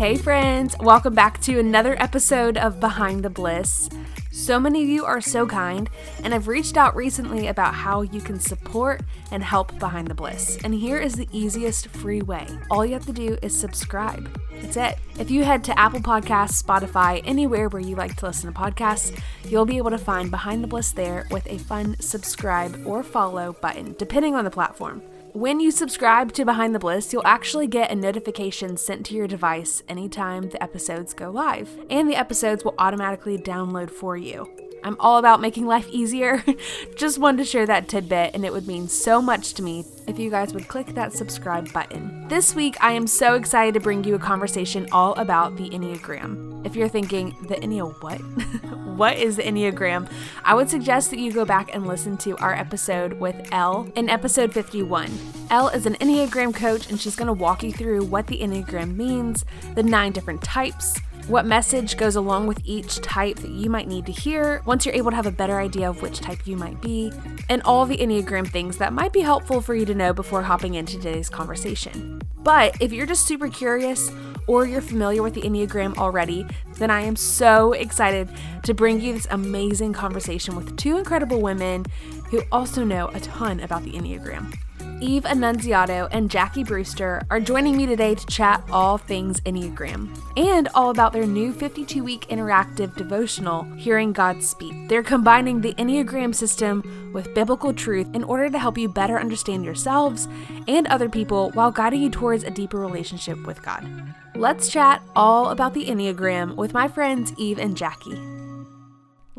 Hey, friends, welcome back to another episode of Behind the Bliss. So many of you are so kind, and I've reached out recently about how you can support and help Behind the Bliss. And here is the easiest free way all you have to do is subscribe. That's it. If you head to Apple Podcasts, Spotify, anywhere where you like to listen to podcasts, you'll be able to find Behind the Bliss there with a fun subscribe or follow button, depending on the platform. When you subscribe to Behind the Bliss, you'll actually get a notification sent to your device anytime the episodes go live, and the episodes will automatically download for you. I'm all about making life easier. Just wanted to share that tidbit, and it would mean so much to me if you guys would click that subscribe button. This week, I am so excited to bring you a conversation all about the Enneagram. If you're thinking, the Enneo what? what is the Enneagram? I would suggest that you go back and listen to our episode with Elle in episode 51. Elle is an Enneagram coach, and she's going to walk you through what the Enneagram means, the nine different types, what message goes along with each type that you might need to hear once you're able to have a better idea of which type you might be, and all the Enneagram things that might be helpful for you to know before hopping into today's conversation. But if you're just super curious or you're familiar with the Enneagram already, then I am so excited to bring you this amazing conversation with two incredible women who also know a ton about the Enneagram. Eve Annunziato and Jackie Brewster are joining me today to chat all things Enneagram and all about their new 52 week interactive devotional, Hearing God Speak. They're combining the Enneagram system with biblical truth in order to help you better understand yourselves and other people while guiding you towards a deeper relationship with God. Let's chat all about the Enneagram with my friends Eve and Jackie.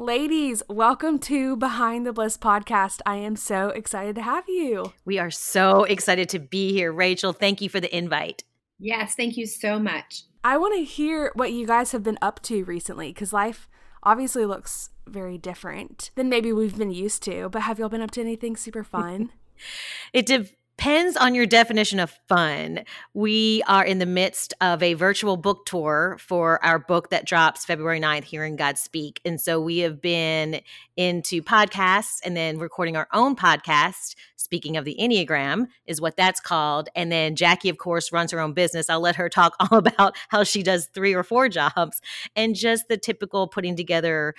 Ladies, welcome to Behind the Bliss podcast. I am so excited to have you. We are so excited to be here. Rachel, thank you for the invite. Yes, thank you so much. I want to hear what you guys have been up to recently because life obviously looks very different than maybe we've been used to. But have y'all been up to anything super fun? it did depends on your definition of fun. We are in the midst of a virtual book tour for our book that drops February 9th, Hearing God Speak. And so we have been into podcasts and then recording our own podcast. Speaking of the Enneagram, is what that's called. And then Jackie, of course, runs her own business. I'll let her talk all about how she does three or four jobs and just the typical putting together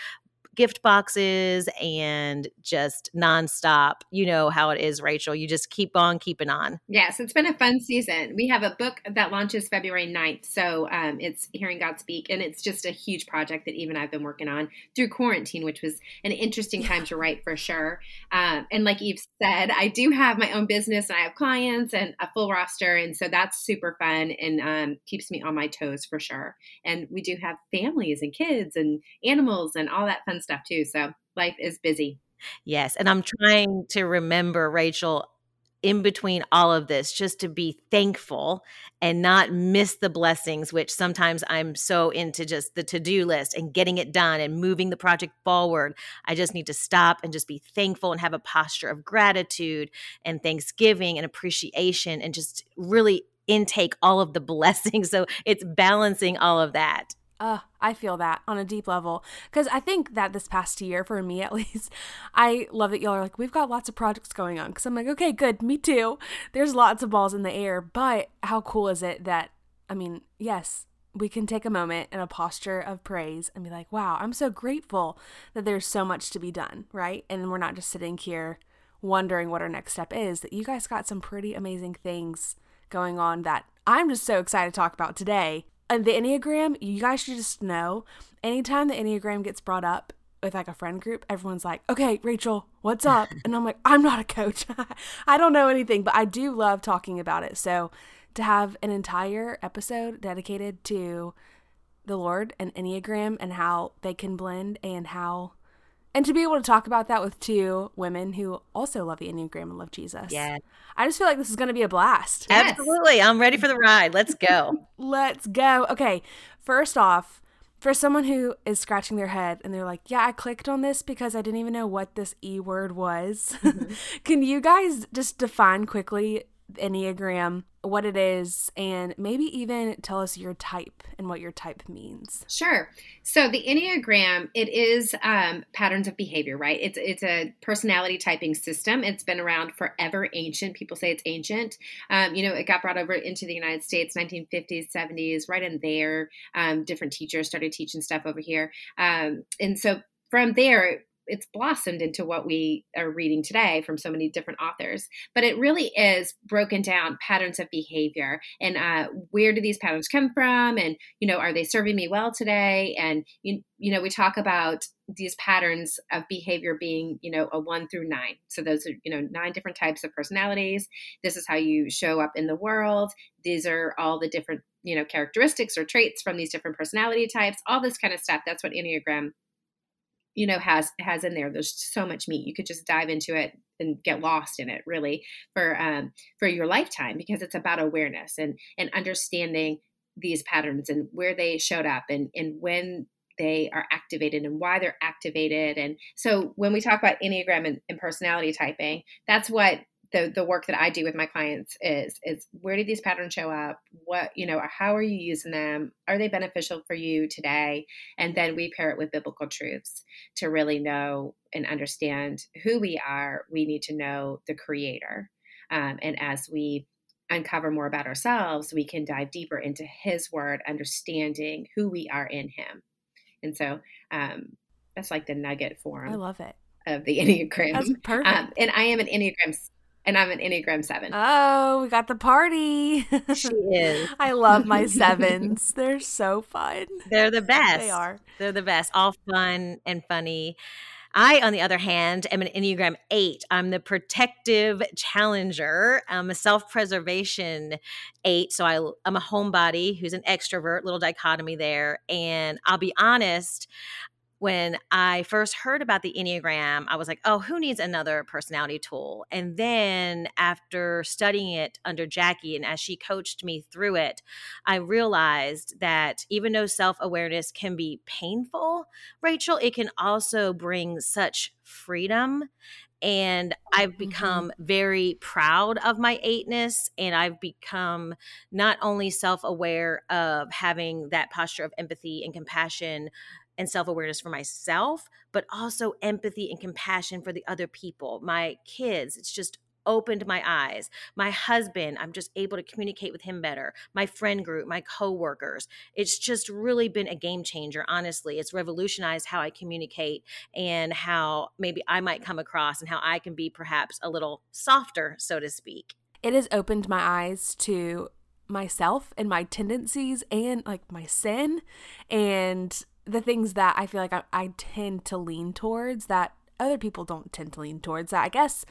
gift boxes and just nonstop. You know how it is, Rachel. You just keep on keeping on. Yes, it's been a fun season. We have a book that launches February 9th. So um, it's Hearing God Speak. And it's just a huge project that even I've been working on through quarantine, which was an interesting time to write for sure. Um, and like Eve said, I do have my own business and I have clients and a full roster. And so that's super fun and um, keeps me on my toes for sure. And we do have families and kids and animals and all that fun stuff too. So life is busy. Yes. And I'm trying to remember, Rachel, in between all of this, just to be thankful and not miss the blessings, which sometimes I'm so into just the to do list and getting it done and moving the project forward. I just need to stop and just be thankful and have a posture of gratitude and thanksgiving and appreciation and just really intake all of the blessings. So it's balancing all of that. Uh, I feel that on a deep level. Because I think that this past year, for me at least, I love that y'all are like, we've got lots of projects going on. Because I'm like, okay, good, me too. There's lots of balls in the air. But how cool is it that, I mean, yes, we can take a moment in a posture of praise and be like, wow, I'm so grateful that there's so much to be done, right? And we're not just sitting here wondering what our next step is, that you guys got some pretty amazing things going on that I'm just so excited to talk about today and the Enneagram, you guys should just know anytime the Enneagram gets brought up with like a friend group, everyone's like, okay, Rachel, what's up? And I'm like, I'm not a coach. I don't know anything, but I do love talking about it. So to have an entire episode dedicated to the Lord and Enneagram and how they can blend and how and to be able to talk about that with two women who also love the Enneagram and love Jesus. Yeah. I just feel like this is going to be a blast. Yes. Absolutely. I'm ready for the ride. Let's go. Let's go. Okay. First off, for someone who is scratching their head and they're like, yeah, I clicked on this because I didn't even know what this E word was, mm-hmm. can you guys just define quickly Enneagram, what it is, and maybe even tell us your type and what your type means. Sure. So the Enneagram, it is um, patterns of behavior, right? It's it's a personality typing system. It's been around forever, ancient. People say it's ancient. Um, you know, it got brought over into the United States, 1950s, 70s, right in there. Um, different teachers started teaching stuff over here, um, and so from there it's blossomed into what we are reading today from so many different authors. But it really is broken down patterns of behavior and uh, where do these patterns come from, and you know, are they serving me well today? And you, you know, we talk about these patterns of behavior being you know a one through nine. So those are you know nine different types of personalities. This is how you show up in the world. These are all the different you know characteristics or traits from these different personality types. All this kind of stuff. That's what Enneagram you know has has in there there's so much meat you could just dive into it and get lost in it really for um for your lifetime because it's about awareness and and understanding these patterns and where they showed up and and when they are activated and why they're activated. And so when we talk about enneagram and, and personality typing that's what the the work that I do with my clients is is where do these patterns show up? What you know, how are you using them? Are they beneficial for you today? And then we pair it with biblical truths to really know and understand who we are. We need to know the Creator, um, and as we uncover more about ourselves, we can dive deeper into His Word, understanding who we are in Him. And so um, that's like the nugget form. I love it of the Enneagram. That's perfect. Um, and I am an Enneagram and I'm an Enneagram 7. Oh, we got the party. she is. I love my sevens. They're so fun. They're the best. They are. They're the best. All fun and funny. I, on the other hand, am an Enneagram 8. I'm the protective challenger. I'm a self preservation 8. So I, I'm a homebody who's an extrovert, little dichotomy there. And I'll be honest, when I first heard about the Enneagram, I was like, oh, who needs another personality tool? And then after studying it under Jackie and as she coached me through it, I realized that even though self awareness can be painful, Rachel, it can also bring such freedom and I've mm-hmm. become mm-hmm. very proud of my eightness. And I've become not only self aware of having that posture of empathy and compassion and self awareness for myself, but also empathy and compassion for the other people, my kids. It's just opened my eyes. My husband, I'm just able to communicate with him better. My friend group, my coworkers. It's just really been a game changer, honestly. It's revolutionized how I communicate and how maybe I might come across and how I can be perhaps a little softer, so to speak. It has opened my eyes to myself and my tendencies and like my sin and the things that I feel like I, I tend to lean towards that other people don't tend to lean towards. That I guess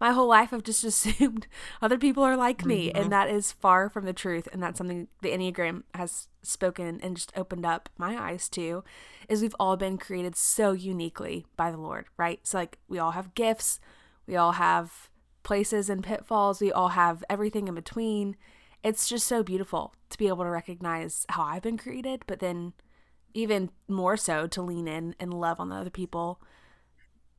my whole life I've just assumed other people are like me, mm-hmm. and that is far from the truth. And that's something the Enneagram has spoken and just opened up my eyes to. Is we've all been created so uniquely by the Lord, right? So like we all have gifts, we all have places and pitfalls, we all have everything in between. It's just so beautiful to be able to recognize how I've been created, but then even more so to lean in and love on the other people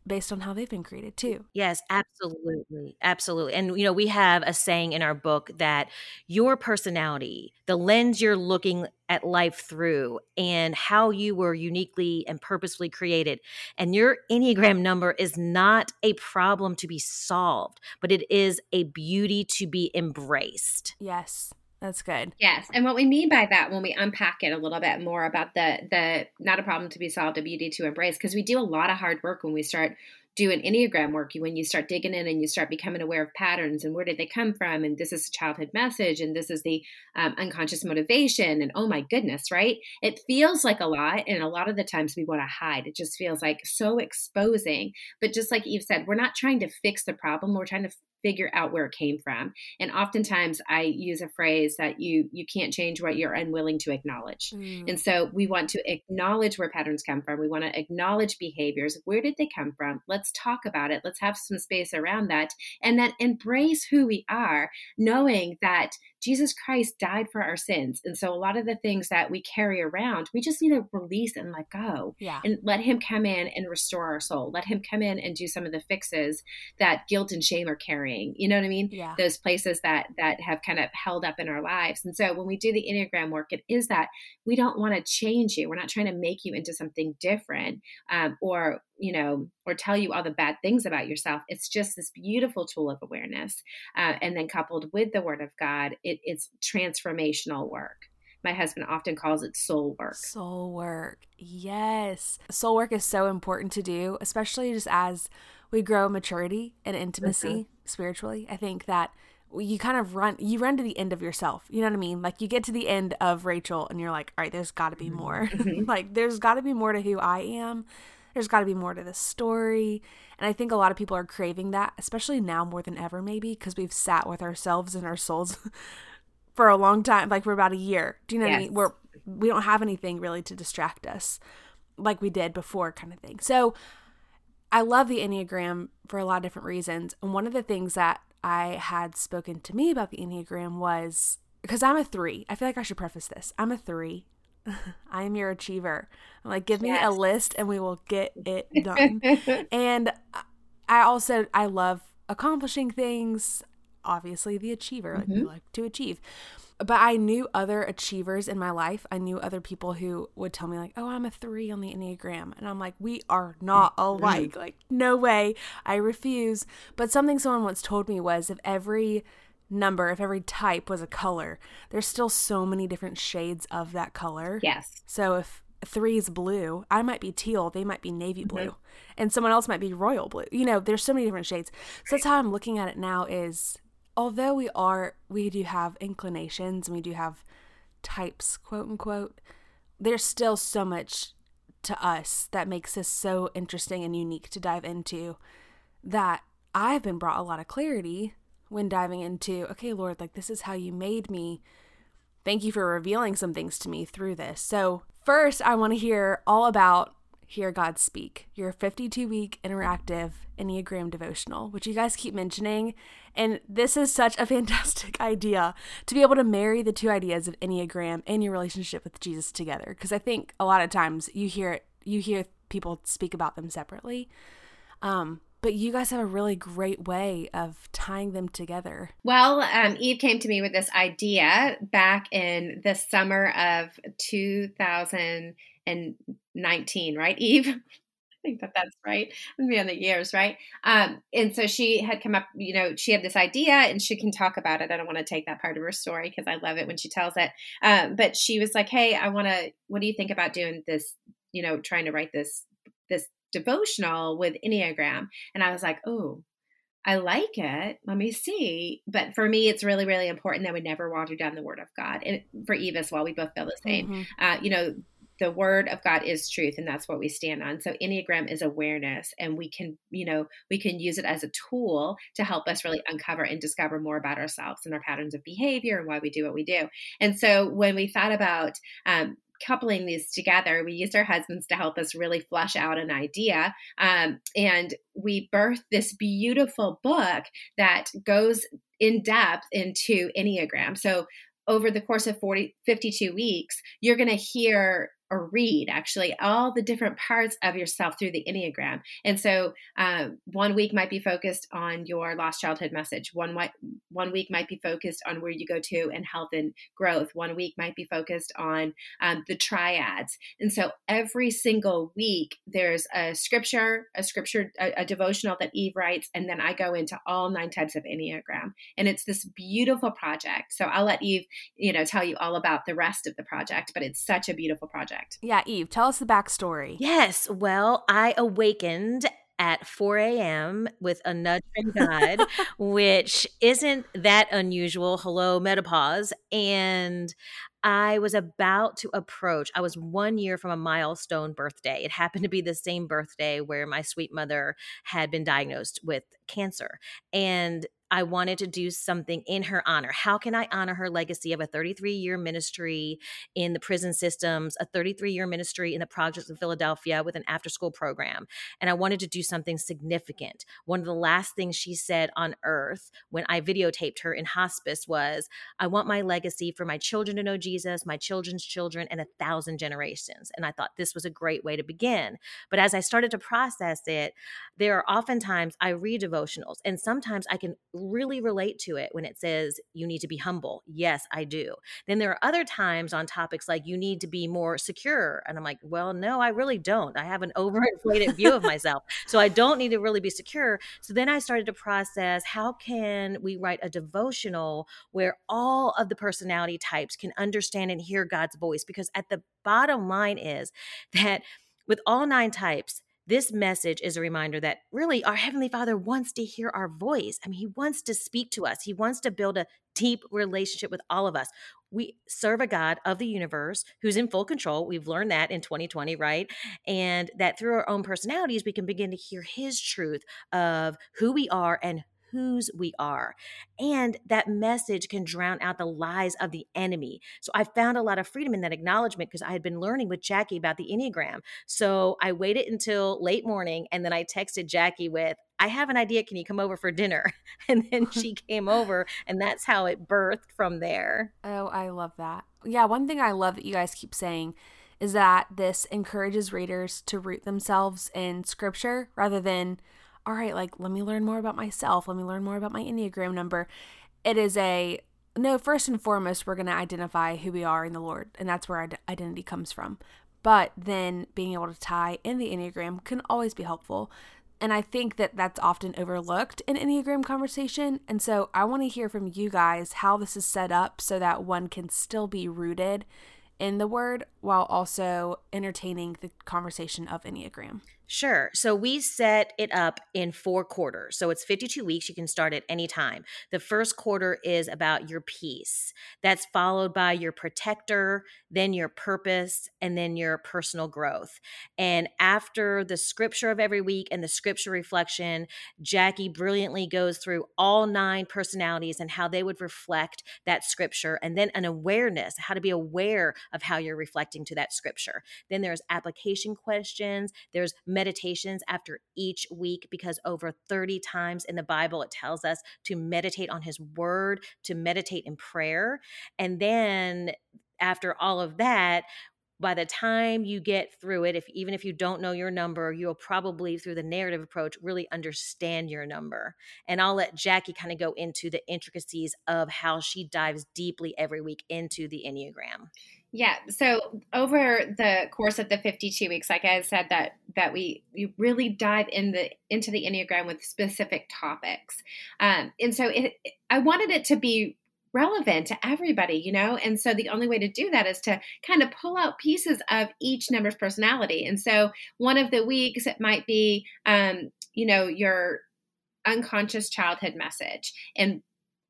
based on how they've been created too. Yes, absolutely. Absolutely. And you know, we have a saying in our book that your personality, the lens you're looking at life through and how you were uniquely and purposefully created and your enneagram number is not a problem to be solved, but it is a beauty to be embraced. Yes. That's good. Yes. And what we mean by that when we unpack it a little bit more about the the not a problem to be solved, a beauty to embrace, because we do a lot of hard work when we start doing Enneagram work, when you start digging in and you start becoming aware of patterns and where did they come from, and this is a childhood message, and this is the um, unconscious motivation, and oh my goodness, right? It feels like a lot, and a lot of the times we want to hide. It just feels like so exposing. But just like Eve said, we're not trying to fix the problem; we're trying to figure out where it came from. And oftentimes i use a phrase that you you can't change what you're unwilling to acknowledge. Mm. and so we want to acknowledge where patterns come from. We want to acknowledge behaviors. Where did they come from? Let's talk about it. Let's have some space around that and then embrace who we are knowing that Jesus Christ died for our sins. And so a lot of the things that we carry around, we just need to release and let go. Yeah. And let him come in and restore our soul. Let him come in and do some of the fixes that guilt and shame are carrying. You know what I mean? Yeah. Those places that that have kind of held up in our lives. And so when we do the Enneagram work, it is that we don't want to change you. We're not trying to make you into something different um, or you know, or tell you all the bad things about yourself. It's just this beautiful tool of awareness. Uh, and then coupled with the word of God, it, it's transformational work. My husband often calls it soul work. Soul work. Yes. Soul work is so important to do, especially just as we grow maturity and intimacy Mm-hmm. spiritually. I think that you kind of run you run to the end of yourself. You know what I mean? Like you get to the end of Rachel and you're like, "All right, there's got to be more." like there's got to be more to who I am. There's got to be more to this story. And I think a lot of people are craving that, especially now more than ever maybe because we've sat with ourselves and our souls for a long time, like for about a year. Do you know what I mean? We're we don't have anything really to distract us like we did before kind of thing. So I love the Enneagram for a lot of different reasons. And one of the things that I had spoken to me about the Enneagram was because I'm a three. I feel like I should preface this. I'm a three. I am your achiever. I'm like, give me a list and we will get it done. and I also I love accomplishing things. Obviously, the achiever, like we mm-hmm. like to achieve. But I knew other achievers in my life. I knew other people who would tell me like, "Oh, I'm a three on the enneagram," and I'm like, "We are not alike. Like, no way. I refuse." But something someone once told me was, if every number, if every type was a color, there's still so many different shades of that color. Yes. So if three is blue, I might be teal, they might be navy mm-hmm. blue, and someone else might be royal blue. You know, there's so many different shades. So that's how I'm looking at it now is although we are we do have inclinations and we do have types, quote unquote, there's still so much to us that makes us so interesting and unique to dive into that I've been brought a lot of clarity when diving into, okay, Lord, like this is how you made me. Thank you for revealing some things to me through this. So, first, I want to hear all about Hear God Speak, your 52 week interactive Enneagram devotional, which you guys keep mentioning. And this is such a fantastic idea to be able to marry the two ideas of Enneagram and your relationship with Jesus together. Because I think a lot of times you hear you hear people speak about them separately. Um, but you guys have a really great way of tying them together. Well, um, Eve came to me with this idea back in the summer of 2019, right, Eve? I think that that's right. Maybe on the years, right? Um, and so she had come up, you know, she had this idea and she can talk about it. I don't want to take that part of her story because I love it when she tells it. Um, but she was like, Hey, I want to, what do you think about doing this, you know, trying to write this, this devotional with Enneagram? And I was like, Oh, I like it. Let me see. But for me, it's really, really important that we never water down the word of God. And for Eve as well, we both feel the same. Mhm. Uh, you know, the word of God is truth, and that's what we stand on. So Enneagram is awareness, and we can, you know, we can use it as a tool to help us really uncover and discover more about ourselves and our patterns of behavior and why we do what we do. And so when we thought about um, coupling these together, we used our husbands to help us really flesh out an idea. Um, and we birthed this beautiful book that goes in depth into Enneagram. So over the course of 40, 52 weeks, you're going to hear or read actually all the different parts of yourself through the Enneagram. And so um, one week might be focused on your lost childhood message. One, one week might be focused on where you go to and health and growth. One week might be focused on um, the triads. And so every single week, there's a scripture, a scripture, a, a devotional that Eve writes, and then I go into all nine types of Enneagram. And it's this beautiful project. So I'll let Eve, you know, tell you all about the rest of the project, but it's such a beautiful project. Yeah, Eve, tell us the backstory. Yes. Well, I awakened at 4 a.m. with a nudge from God, which isn't that unusual. Hello, menopause. And I was about to approach, I was one year from a milestone birthday. It happened to be the same birthday where my sweet mother had been diagnosed with cancer. And I wanted to do something in her honor. How can I honor her legacy of a 33 year ministry in the prison systems, a 33 year ministry in the projects of Philadelphia with an after school program? And I wanted to do something significant. One of the last things she said on earth when I videotaped her in hospice was, I want my legacy for my children to know Jesus, my children's children, and a thousand generations. And I thought this was a great way to begin. But as I started to process it, there are oftentimes I read devotionals, and sometimes I can really relate to it when it says you need to be humble. Yes, I do. Then there are other times on topics like you need to be more secure. And I'm like, well, no, I really don't. I have an overinflated view of myself. So I don't need to really be secure. So then I started to process how can we write a devotional where all of the personality types can understand and hear God's voice? Because at the bottom line is that with all nine types, this message is a reminder that really our Heavenly Father wants to hear our voice. I mean, He wants to speak to us, He wants to build a deep relationship with all of us. We serve a God of the universe who's in full control. We've learned that in 2020, right? And that through our own personalities, we can begin to hear His truth of who we are and whose we are. And that message can drown out the lies of the enemy. So I found a lot of freedom in that acknowledgement because I had been learning with Jackie about the Enneagram. So I waited until late morning and then I texted Jackie with, I have an idea. Can you come over for dinner? And then she came over, and that's how it birthed from there. Oh, I love that. Yeah, one thing I love that you guys keep saying is that this encourages readers to root themselves in scripture rather than all right, like, let me learn more about myself. Let me learn more about my Enneagram number. It is a, no, first and foremost, we're going to identify who we are in the Lord. And that's where our identity comes from. But then being able to tie in the Enneagram can always be helpful. And I think that that's often overlooked in Enneagram conversation. And so I want to hear from you guys how this is set up so that one can still be rooted in the word while also entertaining the conversation of Enneagram. Sure. So we set it up in four quarters. So it's 52 weeks. You can start at any time. The first quarter is about your peace. That's followed by your protector, then your purpose, and then your personal growth. And after the scripture of every week and the scripture reflection, Jackie brilliantly goes through all nine personalities and how they would reflect that scripture, and then an awareness, how to be aware of how you're reflecting to that scripture. Then there's application questions, there's meditations after each week because over 30 times in the Bible it tells us to meditate on his word, to meditate in prayer. And then after all of that, by the time you get through it if even if you don't know your number you'll probably through the narrative approach really understand your number and i'll let jackie kind of go into the intricacies of how she dives deeply every week into the enneagram yeah. So over the course of the 52 weeks, like I said, that that we we really dive in the into the Enneagram with specific topics. Um, and so it, I wanted it to be relevant to everybody, you know? And so the only way to do that is to kind of pull out pieces of each number's personality. And so one of the weeks it might be um, you know, your unconscious childhood message and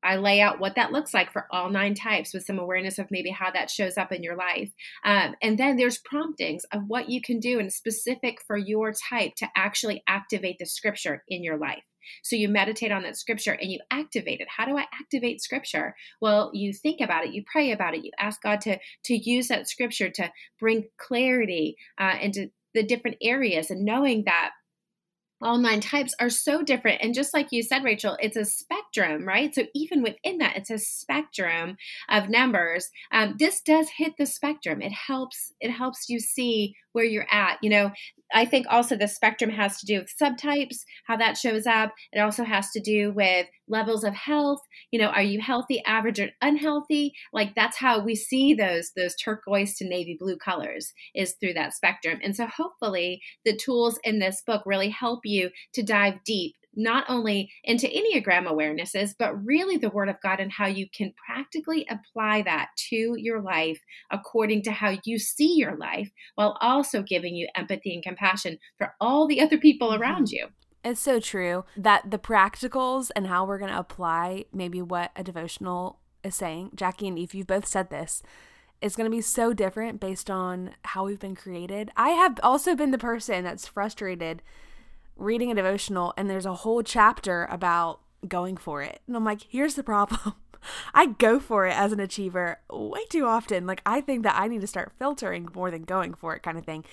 I lay out what that looks like for all nine types with some awareness of maybe how that shows up in your life. Um, and then there's promptings of what you can do and specific for your type to actually activate the scripture in your life. So you meditate on that scripture and you activate it. How do I activate scripture? Well, you think about it, you pray about it, you ask God to to use that scripture to bring clarity uh, into the different areas, and knowing that all nine types are so different. And just like you said, Rachel, it's a spectrum, right? So even within that, it's a spectrum of numbers. Um, this does hit the spectrum. It helps. It helps you see where you're at. You know, I think also the spectrum has to do with subtypes, how that shows up. It also has to do with levels of health. You know, are you healthy, average, or unhealthy? Like that's how we see those those turquoise to navy blue colors is through that spectrum. And so hopefully the tools in this book really help you to dive deep not only into Enneagram awarenesses, but really the Word of God and how you can practically apply that to your life according to how you see your life, while also giving you empathy and compassion for all the other people mm-hmm. around you. It's so true that the practicals and how we're going to apply maybe what a devotional is saying. Jackie and Eve, you've both said this. It's going to be so different based on how we've been created. I have also been the person that's frustrated reading a devotional and there's a whole chapter about going for it. And I'm like, here's the problem. I go for it as an achiever way too often. Like, I think that I need to start filtering more than going for it, kind of thing.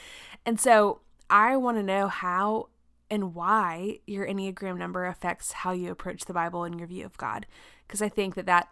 And so, I want to know how and why your Enneagram number affects how you approach the Bible and your view of God. Because I think that, that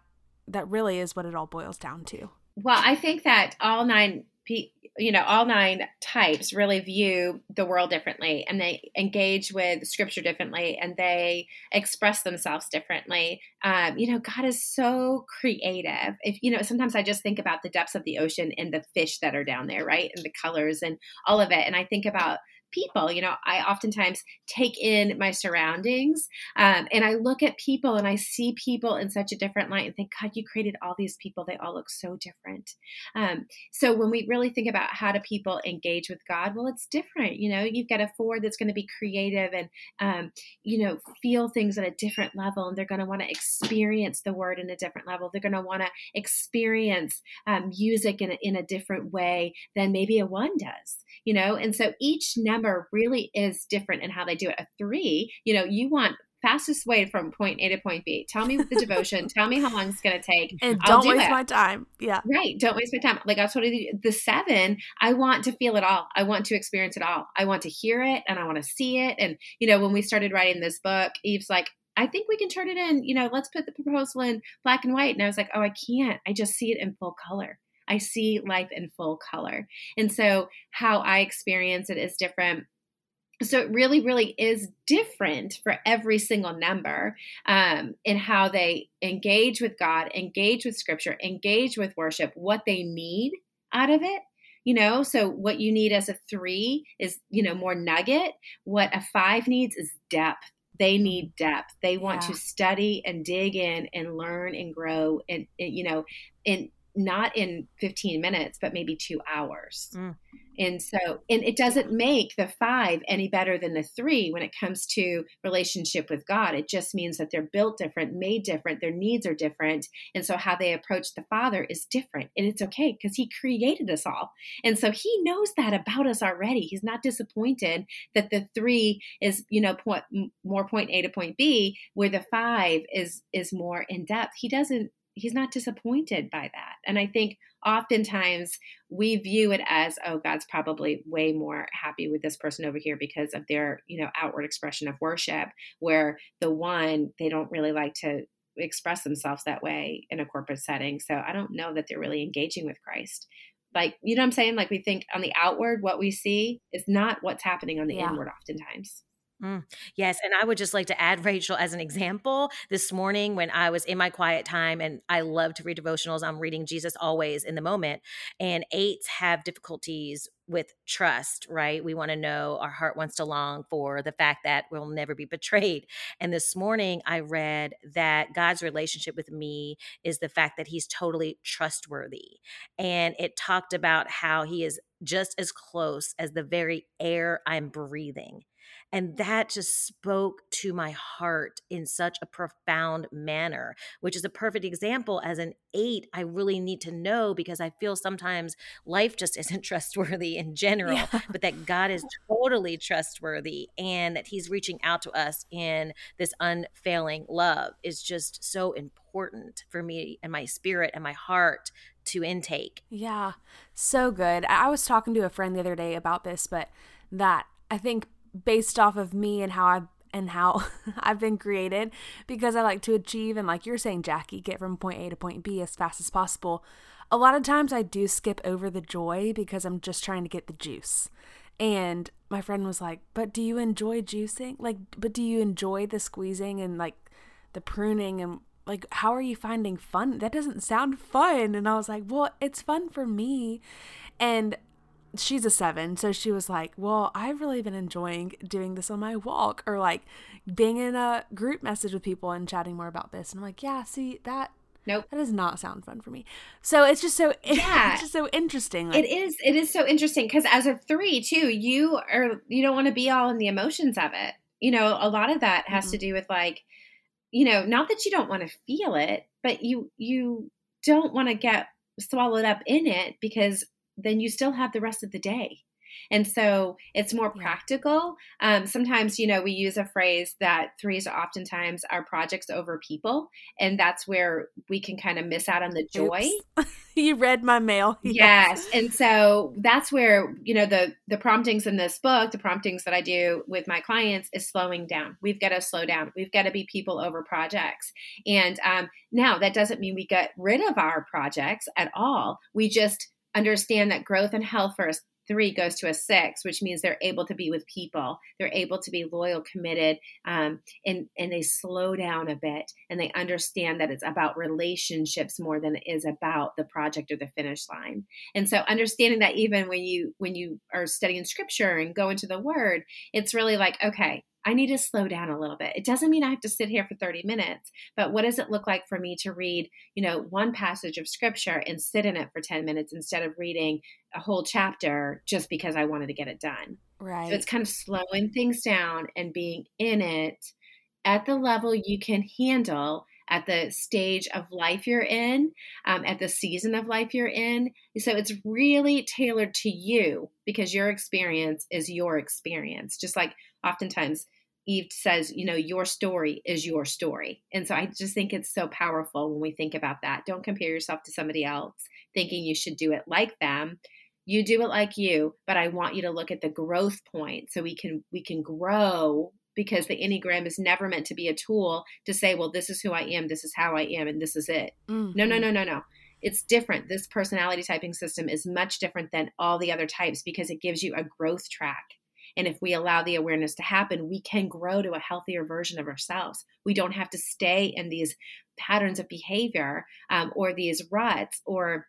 that really is what it all boils down to. Well, I think that all nine you know all nine types really view the world differently and they engage with scripture differently and they express themselves differently. Um, you know god is so creative. If you know sometimes i just think about the depths of the ocean and the fish that are down there right? And the colors and all of it. And i think about people. You know, I oftentimes take in my surroundings um, and I look at people and I see people in such a different light and think, God, you created all these people. They all look so different. Um, so when we really think about how do people engage with God, well, it's different. You know, you've got a four that's going to be creative and, um, you know, feel things at a different level and they're going to want to experience the word in a different level. They're going to want to experience um, music in a, in a different way than maybe a one does, you know, and so each number number really is different in how they do it. A three, you know, you want fastest way from point A to point B. Tell me the devotion. tell me how long it's going to take. And don't do waste it. my time. Yeah. Right. Don't waste my time. Like I I do. The seven, I want to feel it all. I want to experience it all. I want to hear it and I want to see it. And, you know, when we started writing this book, Eve's like, I think we can turn it in, you know, let's put the proposal in black and white. And I was like, oh, I can't. I just see it in full color. I see life in full color. And so how I experience it is different. So it really, really is different for every single number um, in how they engage with God, engage with Scripture, engage with worship, what they need out of it you know so what you need as a three is you know more nugget what a five needs is depth they need depth they want yeah. to study and dig in and learn and grow and, and you know and not in 15 minutes, but maybe two hours. Mm. And so, and it doesn't make the five any better than the three when it comes to relationship with God. It just means that they're built different, made different, their needs are different. And so, how they approach the Father is different. And it's okay because He created us all. And so, He knows that about us already. He's not disappointed that the three is, you know, point, more point A to point B, where the five is is more in depth. He doesn't he's not disappointed by that. And I think oftentimes we view it as, oh, God's probably way more happy with this person over here because of their, you know, outward expression of worship, where the one, they don't really like to express themselves that way in a corporate setting. So I don't know that they're really engaging with Christ. Like, you know what I'm saying? Like we think on the outward, what we see is not what's happening on the yeah. inward oftentimes. Mm, yes. And I would just like to add Rachel as an example. This morning, when I was in my quiet time, and I love to read devotionals, I'm reading Jesus always in the moment. And eights have difficulties with trust, right? We want to know, our heart wants to long for the fact that we'll never be betrayed. And this morning, I read that God's relationship with me is the fact that he's totally trustworthy. And it talked about how he is just as close as the very air I'm breathing. And that just spoke to my heart in such a profound manner, which is a perfect example. As an eight, I really need to know because I feel sometimes life just isn't trustworthy in general, yeah. but that God is totally trustworthy and that He's reaching out to us in this unfailing love is just so important for me and my spirit and my heart to intake. Yeah, so good. I was talking to a friend the other day about this, but that I think based off of me and how I've and how I've been created because I like to achieve and like you're saying Jackie get from point A to point B as fast as possible. A lot of times I do skip over the joy because I'm just trying to get the juice. And my friend was like, "But do you enjoy juicing? Like but do you enjoy the squeezing and like the pruning and like how are you finding fun? That doesn't sound fun." And I was like, "Well, it's fun for me." And she's a seven, so she was like, Well, I've really been enjoying doing this on my walk or like being in a group message with people and chatting more about this. And I'm like, Yeah, see, that Nope. That does not sound fun for me. So it's just so yeah. it's just so interesting. Like, it is it is so interesting because as a three too, you are you don't want to be all in the emotions of it. You know, a lot of that has mm-hmm. to do with like, you know, not that you don't want to feel it, but you you don't want to get swallowed up in it because then you still have the rest of the day. And so it's more practical. Um, sometimes, you know, we use a phrase that threes are oftentimes our projects over people. And that's where we can kind of miss out on the joy. you read my mail. Yes. And so that's where, you know, the the promptings in this book, the promptings that I do with my clients is slowing down. We've got to slow down. We've got to be people over projects. And um, now that doesn't mean we get rid of our projects at all. We just understand that growth and health first three goes to a six, which means they're able to be with people. They're able to be loyal, committed, um, and and they slow down a bit and they understand that it's about relationships more than it is about the project or the finish line. And so, understanding that even when you when you are studying scripture and go into the Word, it's really like okay, I need to slow down a little bit. It doesn't mean I have to sit here for 30 minutes, but what does it look like for me to read, you know, one passage of scripture and sit in it for 10 minutes instead of reading a whole chapter just because I wanted to get it done? Right. So it's kind of slowing things down and being in it at the level you can handle at the stage of life you're in, um, at the season of life you're in. So it's really tailored to you because your experience is your experience. Just like oftentimes Eve says, you know, your story is your story. And so I just think it's so powerful when we think about that. Don't compare yourself to somebody else thinking you should do it like them. You do it like you, but I want you to look at the growth point so we can we can grow because the Enneagram is never meant to be a tool to say, well, this is who I am, this is how I am, and this is it. Mm-hmm. No, no, no, no, no. It's different. This personality typing system is much different than all the other types because it gives you a growth track and if we allow the awareness to happen, we can grow to a healthier version of ourselves. We don't have to stay in these patterns of behavior um, or these ruts or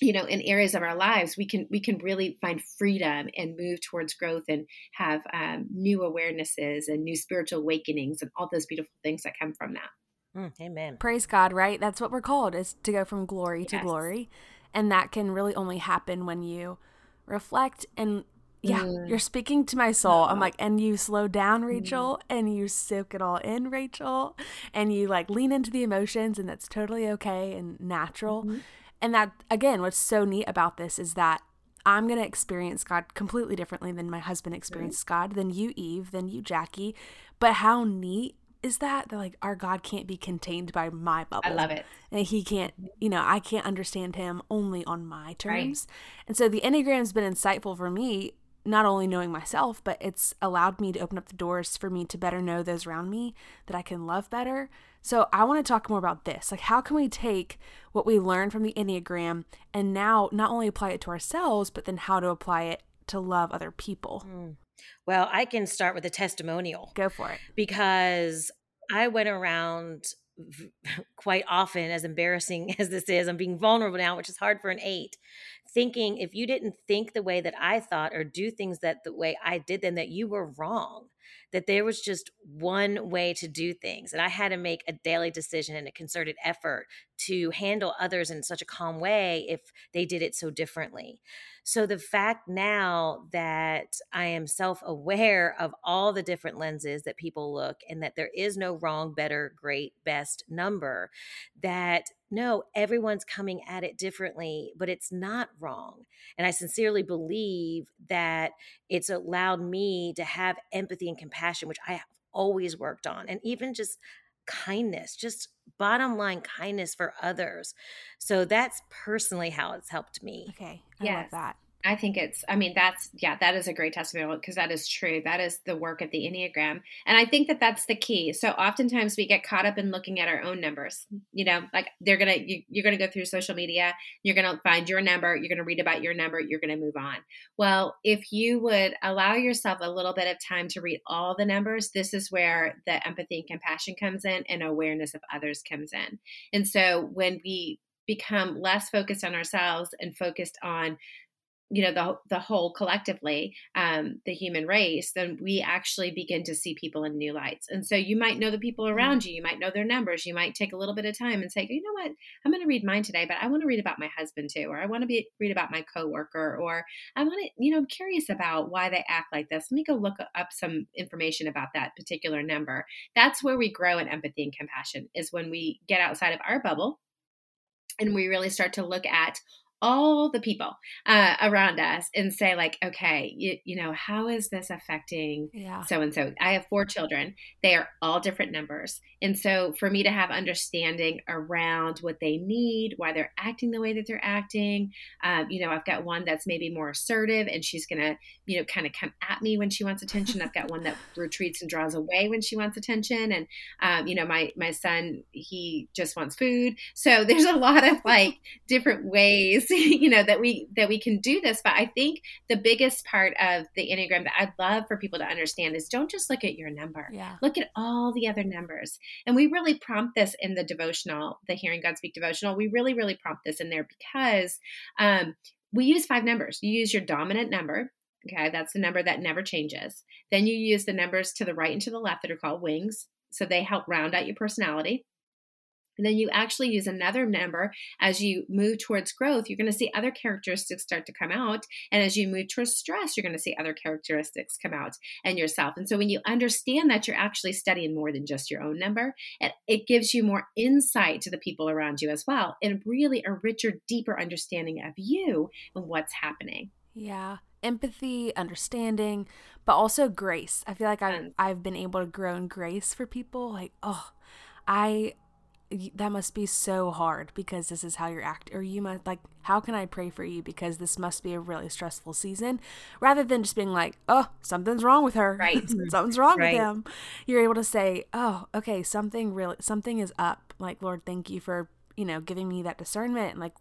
you know in areas of our lives we can we can really find freedom and move towards growth and have um, new awarenesses and new spiritual awakenings and all those beautiful things that come from that mm, amen praise god right that's what we're called is to go from glory yes. to glory and that can really only happen when you reflect and yeah, mm. you're speaking to my soul. I'm like, and you slow down, Rachel, mm. and you soak it all in, Rachel, and you like lean into the emotions, and that's totally okay and natural. Mm-hmm. And that, again, what's so neat about this is that I'm going to experience God completely differently than my husband experienced right. God, than you, Eve, than you, Jackie. But how neat is that that like our God can't be contained by my bubble. I love it. And he can't, you know, I can't understand him only on my terms. Right. And so the Enneagram's been insightful for me not only knowing myself, but it's allowed me to open up the doors for me to better know those around me that I can love better. So I want to talk more about this. Like, how can we take what we learned from the Enneagram and now not only apply it to ourselves, but then how to apply it to love other people? Mm. Well, I can start with a testimonial. Go for it. Because I went around quite often, as embarrassing as this is, I'm being vulnerable now, which is hard for an eight, thinking if you didn't think the way that I thought or do things that the way I did then that you were wrong, that there was just one way to do things. And I had to make a daily decision and a concerted effort to handle others in such a calm way if they did it so differently. So the fact now that I am self aware of all the different lenses that people look and that there is no wrong, better, great, best number, that no, everyone's coming at it differently, but it's not wrong. And I sincerely believe that it's allowed me to have empathy and compassion, which I have always worked on, and even just kindness, just bottom line kindness for others. So that's personally how it's helped me. Okay. I yes. love that. I think it's, I mean, that's, yeah, that is a great testimonial because that is true. That is the work of the Enneagram. And I think that that's the key. So oftentimes we get caught up in looking at our own numbers. You know, like they're going to, you, you're going to go through social media, you're going to find your number, you're going to read about your number, you're going to move on. Well, if you would allow yourself a little bit of time to read all the numbers, this is where the empathy and compassion comes in and awareness of others comes in. And so when we become less focused on ourselves and focused on you know the the whole collectively um, the human race then we actually begin to see people in new lights. And so you might know the people mm-hmm. around you you might know their numbers you might take a little bit of time and say you know what? I'm going to read mine today but i want to read about my husband too or i want to be read about my coworker or i want to you know i'm curious about why they act like this. Let me go look up some information about that particular number. That's where we grow in empathy and compassion is when we get outside of our bubble and we really start to look at all the people uh, around us and say like okay you, you know how is this affecting so and so i have four children. They are all different numbers. And so for me to have understanding around what they need why they're acting the way that they're acting um, you know i've got one that's maybe more assertive and she's gonna you know kind of come at me when she wants attention. I've got one that retreats and draws away when she wants attention. And um, you know my my son he just wants food. So there's a lot of like different ways you know that we that we can do this. But i think the biggest part of the enneagram that i'd love for people to understand is don't just look at your number. Yeah. look at all the other numbers. And we really prompt this in the devotional the hearing god speak devotional. We really really prompt this in there because um, we use five numbers. You use your dominant number okay? That's the number that never changes. Then you use the numbers to the right and to the left that are called wings. So they help round out your personality and then you actually use another number as you move towards growth, you're going to see other characteristics start to come out. And as you move towards stress, you're going to see other characteristics come out and yourself. And so when you understand that you're actually studying more than just your own number, it, it gives you more insight to the people around you as well, and really a richer, deeper understanding of you and what's happening. Yeah. Empathy, understanding, but also grace. I feel like I've, I've been able to grow in grace for people. Like, oh, I that must be so hard because this is how you're acting or you must like how can i pray for you because this must be a really stressful season? Rather than just being like oh something's wrong with her. Right. Something's wrong right. with him you're able to say oh okay something really something is up. Like lord thank you for you know giving me that discernment. And like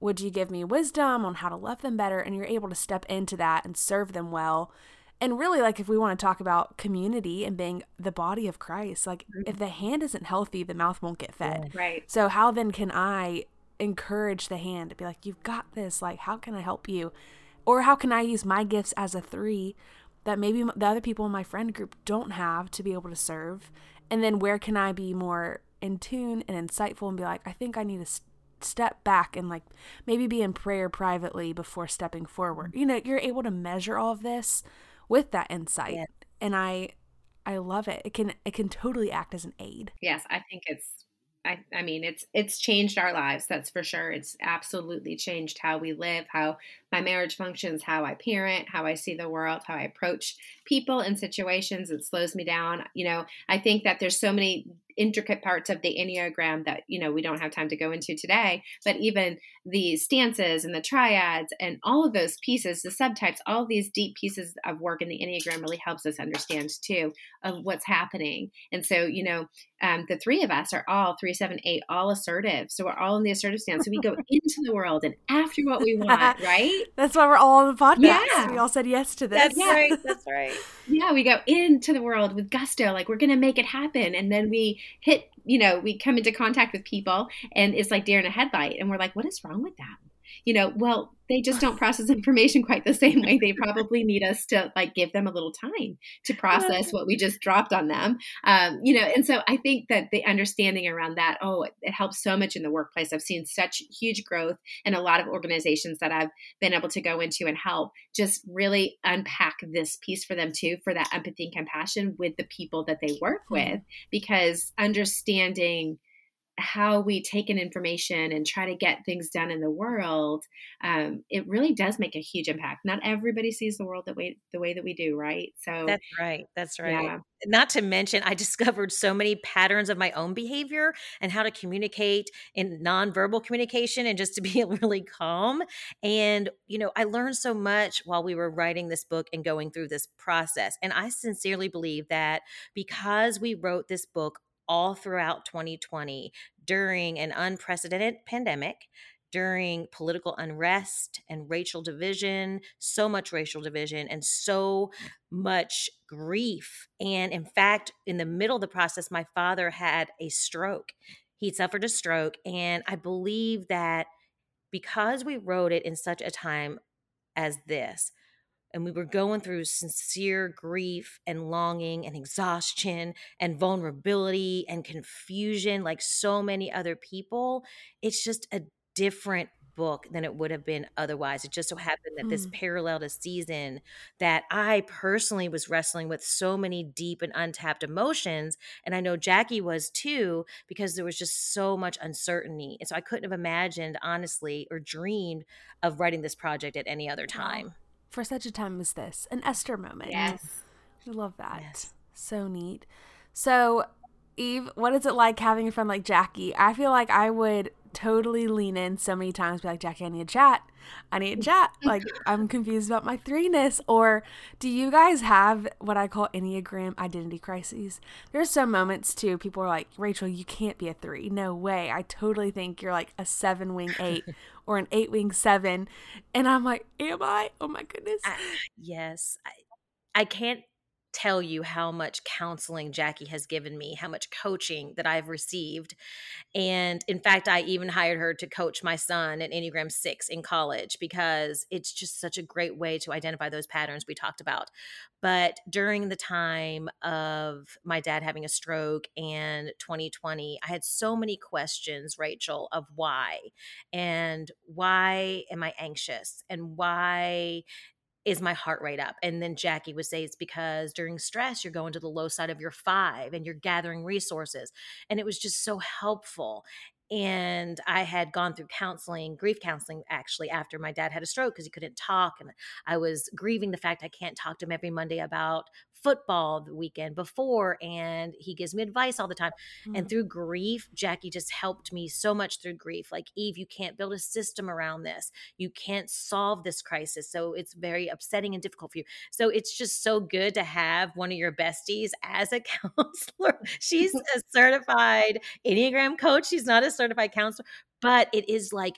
would you give me wisdom on how to love them better? And you're able to step into that and serve them well and really like if we want to talk about community and being the body of christ like mm-hmm. if the hand isn't healthy the mouth won't get fed. Right. So how then can i encourage the hand to be like you've got this like how can i help you? Or how can i use my gifts as a three that maybe the other people in my friend group don't have to be able to serve? And then where can i be more in tune and insightful and be like i think i need to step back and like maybe be in prayer privately before stepping forward. You know you're able to measure all of this with that insight. Yeah. And I I love it. It can it can totally act as an aid. Yes, I think it's I, I mean it's it's changed our lives that's for sure it's absolutely changed how we live how my marriage functions how i parent how i see the world how i approach people and situations it slows me down you know i think that there's so many intricate parts of the Enneagram that, you know, we don't have time to go into today, but even the stances and the triads and all of those pieces, the subtypes, all these deep pieces of work in the Enneagram really helps us understand too of what's happening. And so, you know, um, the three of us are all three, seven, eight, all assertive. So we're all in the assertive stance. So we go into the world and after what we want, right? That's why we're all on the podcast. Yeah. We all said yes to this. That's yeah. right. That's right. Yeah, we go into the world with gusto, like we're going to make it happen. And then we hit, you know, we come into contact with people and it's like deer in a headlight. And we're like, what is wrong with that? You know, well, they just don't process information quite the same way. They probably need us to like give them a little time to process what we just dropped on them. Um, you know, and so I think that the understanding around that, oh, it, it helps so much in the workplace. I've seen such huge growth in a lot of organizations that I've been able to go into and help just really unpack this piece for them too, for that empathy and compassion with the people that they work with, because understanding how we take in information and try to get things done in the world, um, it really does make a huge impact. Not everybody sees the world that way the way that we do, right? So that's right. That's right. Yeah. Not to mention, I discovered so many patterns of my own behavior and how to communicate in nonverbal communication and just to be really calm. And you know, I learned so much while we were writing this book and going through this process. And I sincerely believe that because we wrote this book all throughout 2020 during an unprecedented pandemic, during political unrest and racial division, so much racial division and so mm. much grief. And in fact, in the middle of the process, my father had a stroke. He suffered a stroke. And I believe that because we wrote it in such a time as this, and we were going through sincere grief and longing and exhaustion and vulnerability and confusion like so many other people it's just a different book than it would have been otherwise. It just so happened that this Mm. paralleled a season that I personally was wrestling with so many deep and untapped emotions. And I know Jackie was too, because there was just so much uncertainty. And so I couldn't have imagined, honestly, or dreamed of writing this project at any other time. For such a time as this, an Esther moment. Yes. I love that. Yes. So neat. So, Eve, what is it like having a friend like Jackie? I feel like I would totally lean in so many times, be like, Jackie, I need a chat. I need a chat. Like, I'm confused about my threeness. Or do you guys have what I call Enneagram identity crises? There's some moments too, people are like, Rachel, you can't be a three. No way. I totally think you're like a seven wing eight or an eight wing seven. And I'm like, am I? Oh my goodness. I, yes. I, I can't tell you how much counseling Jackie has given me, how much coaching that I've received. And in fact, I even hired her to coach my son at Enneagram 6 in college because it's just such a great way to identify those patterns we talked about. But during the time of my dad having a stroke and 2020, I had so many questions, Rachel, of why. And why am I anxious? And why is my heart rate up? And then Jackie would say it's because during stress, you're going to the low side of your five and you're gathering resources. And it was just so helpful. And I had gone through counseling, grief counseling, actually, after my dad had a stroke because he couldn't talk. And I was grieving the fact I can't talk to him every Monday about football the weekend before. And he gives me advice all the time. And Mm. through grief, Jackie just helped me so much through grief. Like, Eve, you can't build a system around this. You can't solve this crisis. So it's very upsetting and difficult for you. So it's just so good to have one of your besties as a counselor. She's a certified Enneagram coach. She's not a certified counselor, but it is like,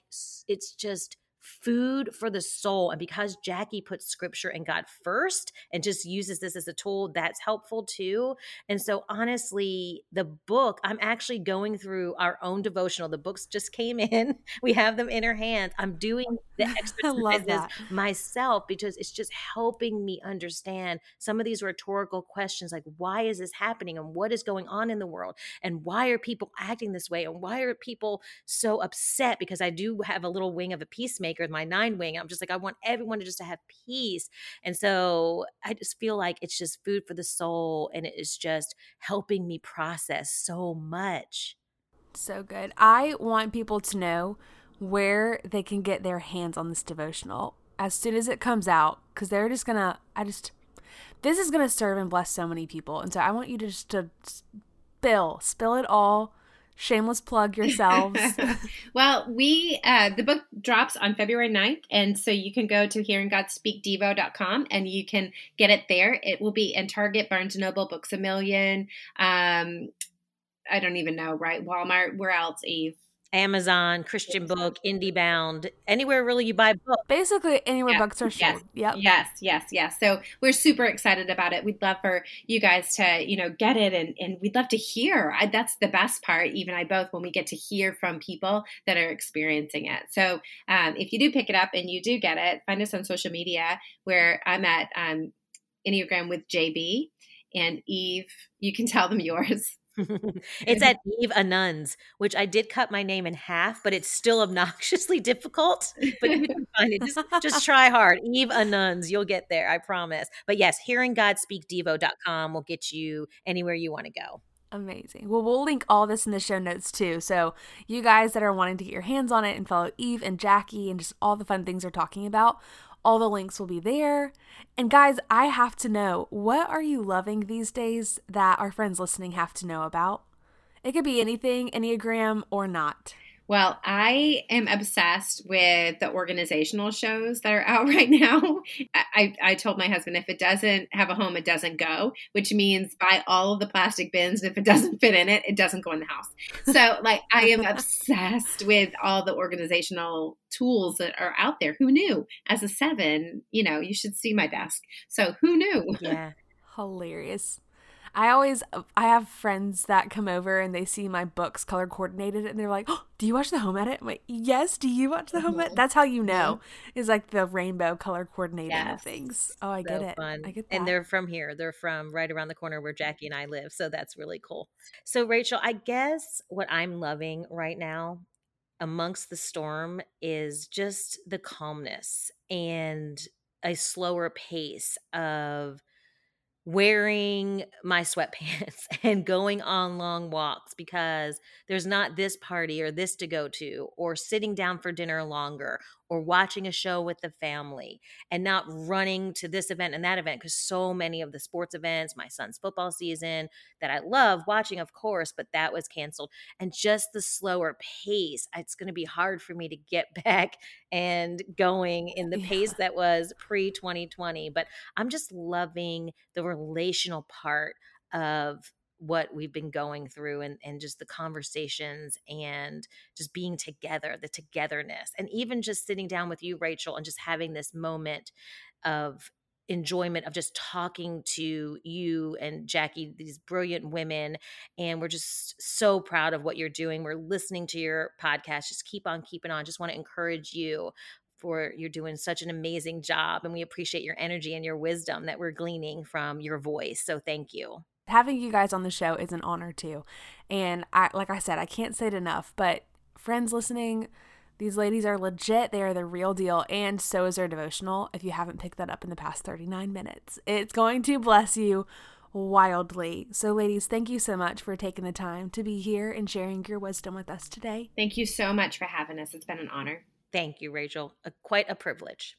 it's just food for the soul. And because Jackie puts scripture and God first and just uses this as a tool, that's helpful too. And so, honestly, the book, I'm actually going through our own devotional. The books just came in, we have them in our hands. I'm doing oh, the I love exercises myself because it's just helping me understand some of these rhetorical questions like, why is this happening? And what is going on in the world? And why are people acting this way? And why are people so upset? Because I do have a little wing of a peacemaker, my nine wing. I'm just like, I want everyone to just to have peace. And so I just feel like it's just food for the soul and it is just helping me process so much. So good. I want people to know where they can get their hands on this devotional as soon as it comes out because they're just gonna i just this is gonna serve and bless so many people and so i want you to just to spill spill it all shameless plug yourselves well, we uh, the book drops on February 9th, and so you can go to hearinggodspeakdevo.com and you can get it there. It will be in Target, Barnes & Noble, Books A Million. Um, I don't even know, right? Walmart. Where else, Eve? Amazon, Christian Book, IndieBound, anywhere really you buy books. basically anywhere Yeah, books are yes, sold yep Yes, yes, yes. So we're super excited about it. We'd love for you guys to, you know, get it and, and we'd love to hear. I, that's the best part, even I both, when we get to hear from people that are experiencing it. So um, if you do pick it up and you do get it, find us on social media where I'm at um, Enneagram with JB and Eve. You can tell them yours. it's at Eve Anuns, which I did cut my name in half, but it's still obnoxiously difficult. But you can find it. Just, just try hard. Eve Anuns, you'll get there, I promise. But yes, hearinggodspeakdevo.com will get you anywhere you want to go. Amazing. Well, we'll link all this in the show notes too. So, you guys that are wanting to get your hands on it and follow Eve and Jackie and just all the fun things they're talking about, all the links will be there. And, guys, I have to know what are you loving these days that our friends listening have to know about? It could be anything, Enneagram or not. Well, I am obsessed with the organizational shows that are out right now. I, I told my husband if it doesn't have a home, it doesn't go, which means buy all of the plastic bins. If it doesn't fit in it, it doesn't go in the house. So, like, I am obsessed with all the organizational tools that are out there. Who knew? As a seven, you know, you should see my desk. So, who knew? Yeah. Hilarious. I always I have friends that come over and they see my books color coordinated and they're like, oh, "Do you watch the home edit?" I'm like, "Yes." Do you watch the home edit? Mm-hmm. That's how you know mm-hmm. is like the rainbow color coordinating of things. Oh, I so get it. fun. I get that. And they're from here. They're from right around the corner where Jackie and I live. So that's really cool. So, Rachel, I guess what I'm loving right now amongst the storm is just the calmness and a slower pace of wearing my sweatpants and going on long walks because there's not this party or this to go to, or sitting down for dinner longer, or watching a show with the family and not running to this event and that event because so many of the sports events, my son's football season that I love watching, of course, but that was canceled. And just the slower pace, it's going to be hard for me to get back and going in the yeah. pace that was pre 2020. But I'm just loving the relational part of what we've been going through and, and just the conversations and just being together, the togetherness, and even just sitting down with you, Rachel, and just having this moment of enjoyment of just talking to you and Jackie, these brilliant women. And we're just so proud of what you're doing. We're listening to your podcast. Just keep on keeping on. Just want to encourage you for you're doing such an amazing job. And we appreciate your energy and your wisdom that we're gleaning from your voice. So thank you having you guys on the show is an honor too. And I like I said, I can't say it enough, but friends listening, these ladies are legit. They are the real deal. And so is their devotional. If you haven't picked that up in the past 39 minutes, it's going to bless you wildly. So, ladies, thank you so much for taking the time to be here and sharing your wisdom with us today. Thank you so much for having us. It's been an honor. Thank you, Rachel. A, quite a privilege.